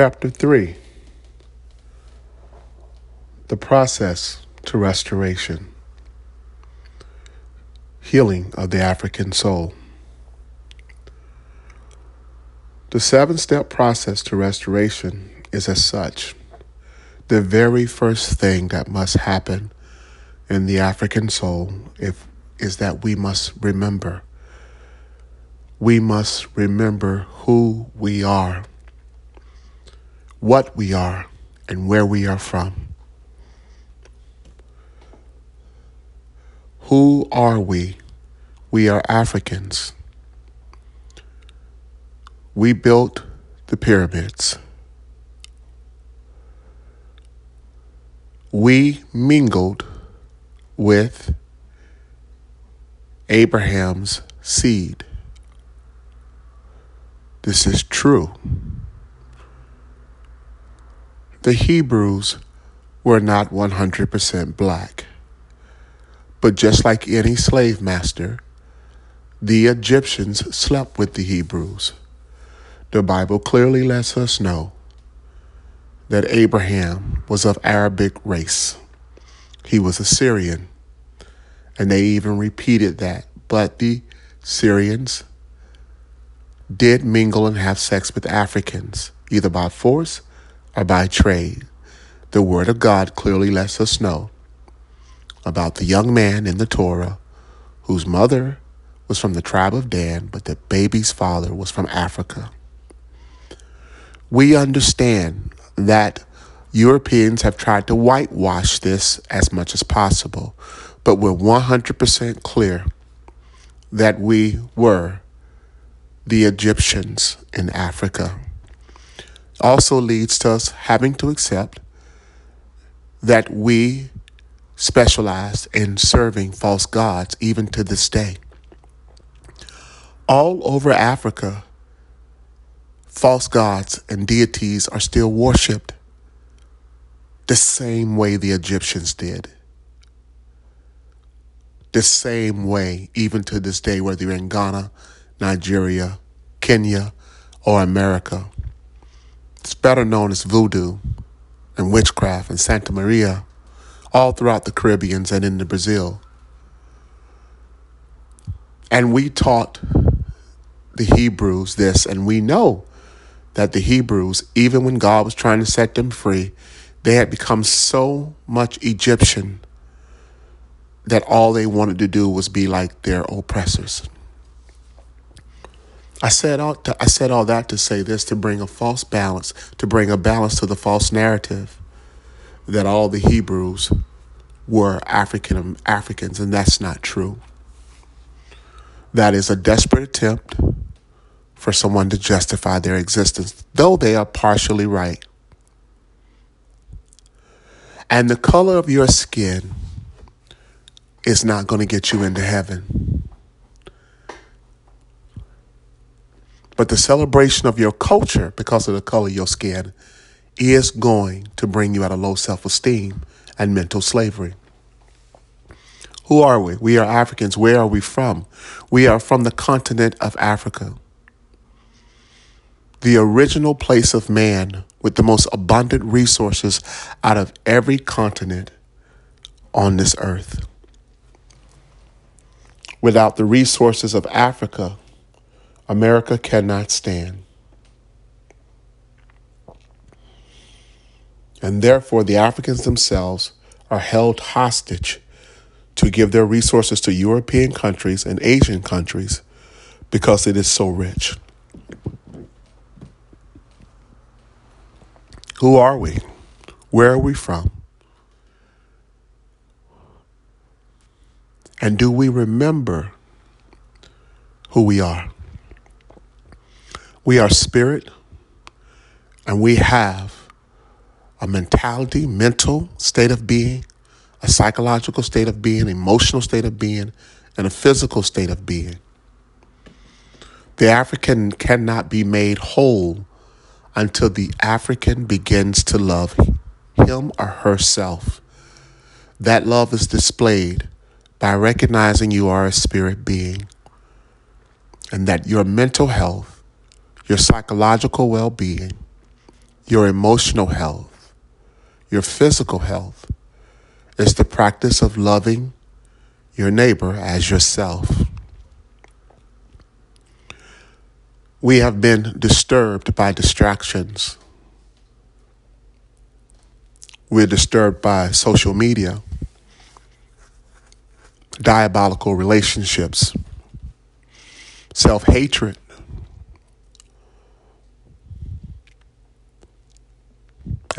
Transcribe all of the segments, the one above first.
Chapter 3 The Process to Restoration Healing of the African Soul. The seven step process to restoration is as such. The very first thing that must happen in the African soul if, is that we must remember. We must remember who we are what we are and where we are from. Who are we? We are Africans. We built the pyramids. We mingled with Abraham's seed. This is true the Hebrews were not 100% black. But just like any slave master, the Egyptians slept with the Hebrews. The Bible clearly lets us know that Abraham was of Arabic race. He was a Syrian. And they even repeated that. But the Syrians did mingle and have sex with Africans, either by force or by trade. The Word of God clearly lets us know about the young man in the Torah whose mother was from the tribe of Dan, but the baby's father was from Africa. We understand that Europeans have tried to whitewash this as much as possible, but we're 100% clear that we were the Egyptians in Africa also leads to us having to accept that we specialize in serving false gods even to this day. All over Africa, false gods and deities are still worshipped the same way the Egyptians did. The same way, even to this day, whether you're in Ghana, Nigeria, Kenya, or America. It's better known as voodoo and witchcraft and Santeria, all throughout the Caribbeans and into Brazil. And we taught the Hebrews this, and we know that the Hebrews, even when God was trying to set them free, they had become so much Egyptian that all they wanted to do was be like their oppressors. I said all to, I said all that to say this to bring a false balance, to bring a balance to the false narrative that all the Hebrews were African Africans, and that's not true. That is a desperate attempt for someone to justify their existence, though they are partially right. And the color of your skin is not going to get you into heaven. But the celebration of your culture, because of the color of your skin, is going to bring you out of low self esteem and mental slavery. Who are we? We are Africans. Where are we from? We are from the continent of Africa, the original place of man with the most abundant resources out of every continent on this earth. Without the resources of Africa, America cannot stand. And therefore, the Africans themselves are held hostage to give their resources to European countries and Asian countries because it is so rich. Who are we? Where are we from? And do we remember who we are? We are spirit, and we have a mentality, mental state of being, a psychological state of being, emotional state of being, and a physical state of being. The African cannot be made whole until the African begins to love him or herself. That love is displayed by recognizing you are a spirit being and that your mental health your psychological well being, your emotional health, your physical health, is the practice of loving your neighbor as yourself. We have been disturbed by distractions. We're disturbed by social media, diabolical relationships, self hatred,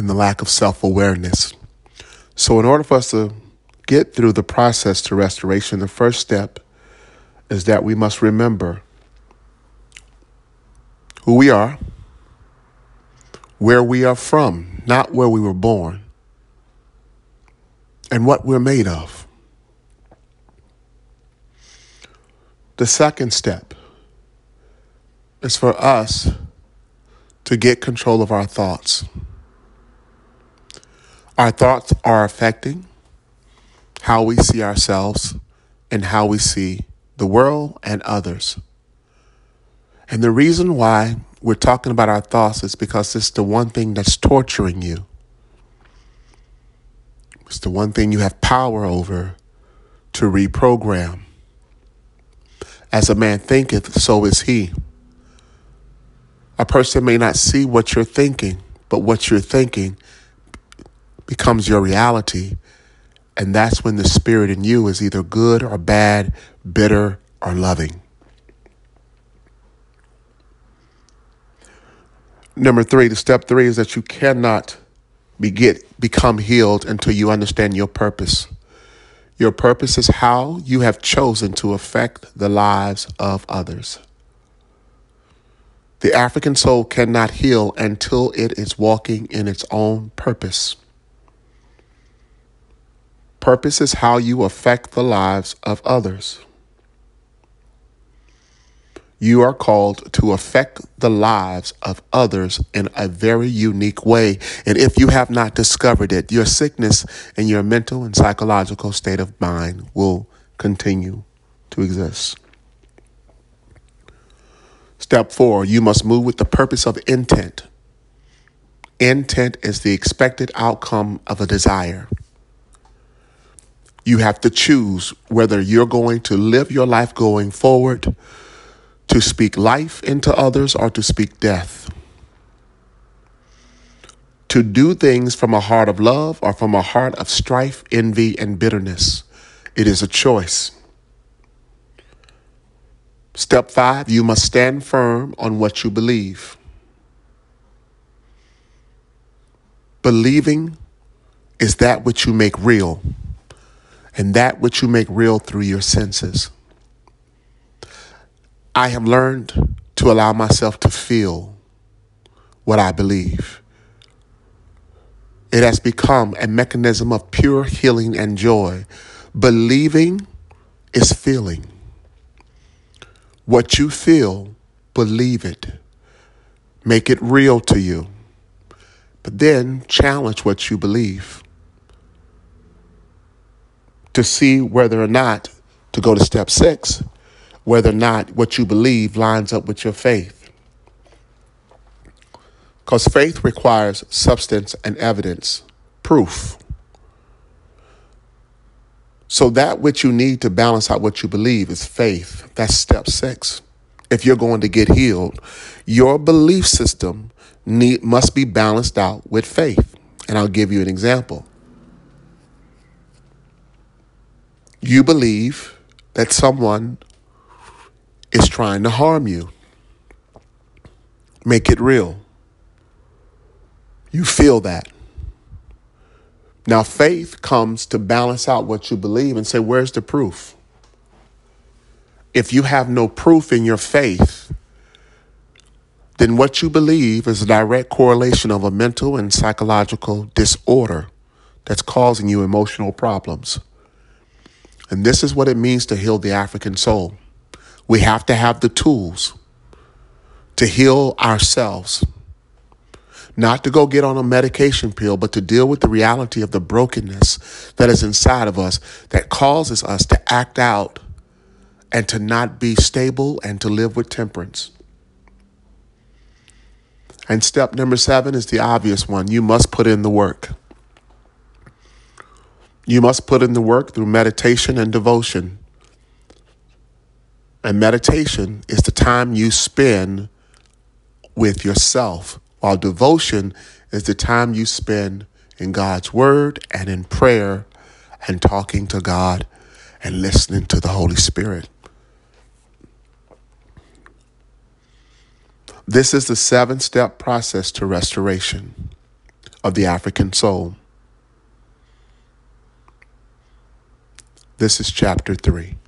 and the lack of self awareness. So, in order for us to get through the process to restoration, the first step is that we must remember who we are, where we are from, not where we were born, and what we're made of. The second step is for us to get control of our thoughts. Our thoughts are affecting how we see ourselves and how we see the world and others. And the reason why we're talking about our thoughts is because it's the one thing that's torturing you. It's the one thing you have power over to reprogram. As a man thinketh, so is he. A person may not see what you're thinking, but what you're thinking becomes your reality. And that's when the spirit in you is either good or bad, bitter or loving. Number three, the step three is that you cannot be get, become healed until you understand your purpose. Your purpose is how you have chosen to affect the lives of others. The African soul cannot heal until it is walking in its own purpose. Purpose is how you affect the lives of others. You are called to affect the lives of others in a very unique way. And if you have not discovered it, your sickness and your mental and psychological state of mind will continue to exist. Step four, you must move with the purpose of intent. Intent is the expected outcome of a desire. You have to choose whether you're going to live your life going forward to speak life into others or to speak death. To do things from a heart of love or from a heart of strife, envy, and bitterness. It is a choice. Step five, you must stand firm on what you believe. Believing is that which you make real and that which you make real through your senses. I have learned to allow myself to feel what I believe. It has become a mechanism of pure healing and joy. Believing is feeling. What you feel, believe it. Make it real to you. But then challenge what you believe to see whether or not, to go to step six, whether or not what you believe lines up with your faith. Because faith requires substance and evidence, proof. So, that which you need to balance out what you believe is faith. That's step six. If you're going to get healed, your belief system need, must be balanced out with faith. And I'll give you an example. You believe that someone is trying to harm you. Make it real. You feel that. Now, faith comes to balance out what you believe and say, where's the proof? If you have no proof in your faith, then what you believe is a direct correlation of a mental and psychological disorder that's causing you emotional problems. And this is what it means to heal the African soul. We have to have the tools to heal ourselves. Not to go get on a medication pill, but to deal with the reality of the brokenness that is inside of us that causes us to act out and to not be stable and to live with temperance. And step number seven is the obvious one. You must put in the work. You must put in the work through meditation and devotion. And meditation is the time you spend with yourself, while devotion is the time you spend in God's Word and in prayer and talking to God and listening to the Holy Spirit. This is the seven step process to restoration of the African soul. This is chapter three.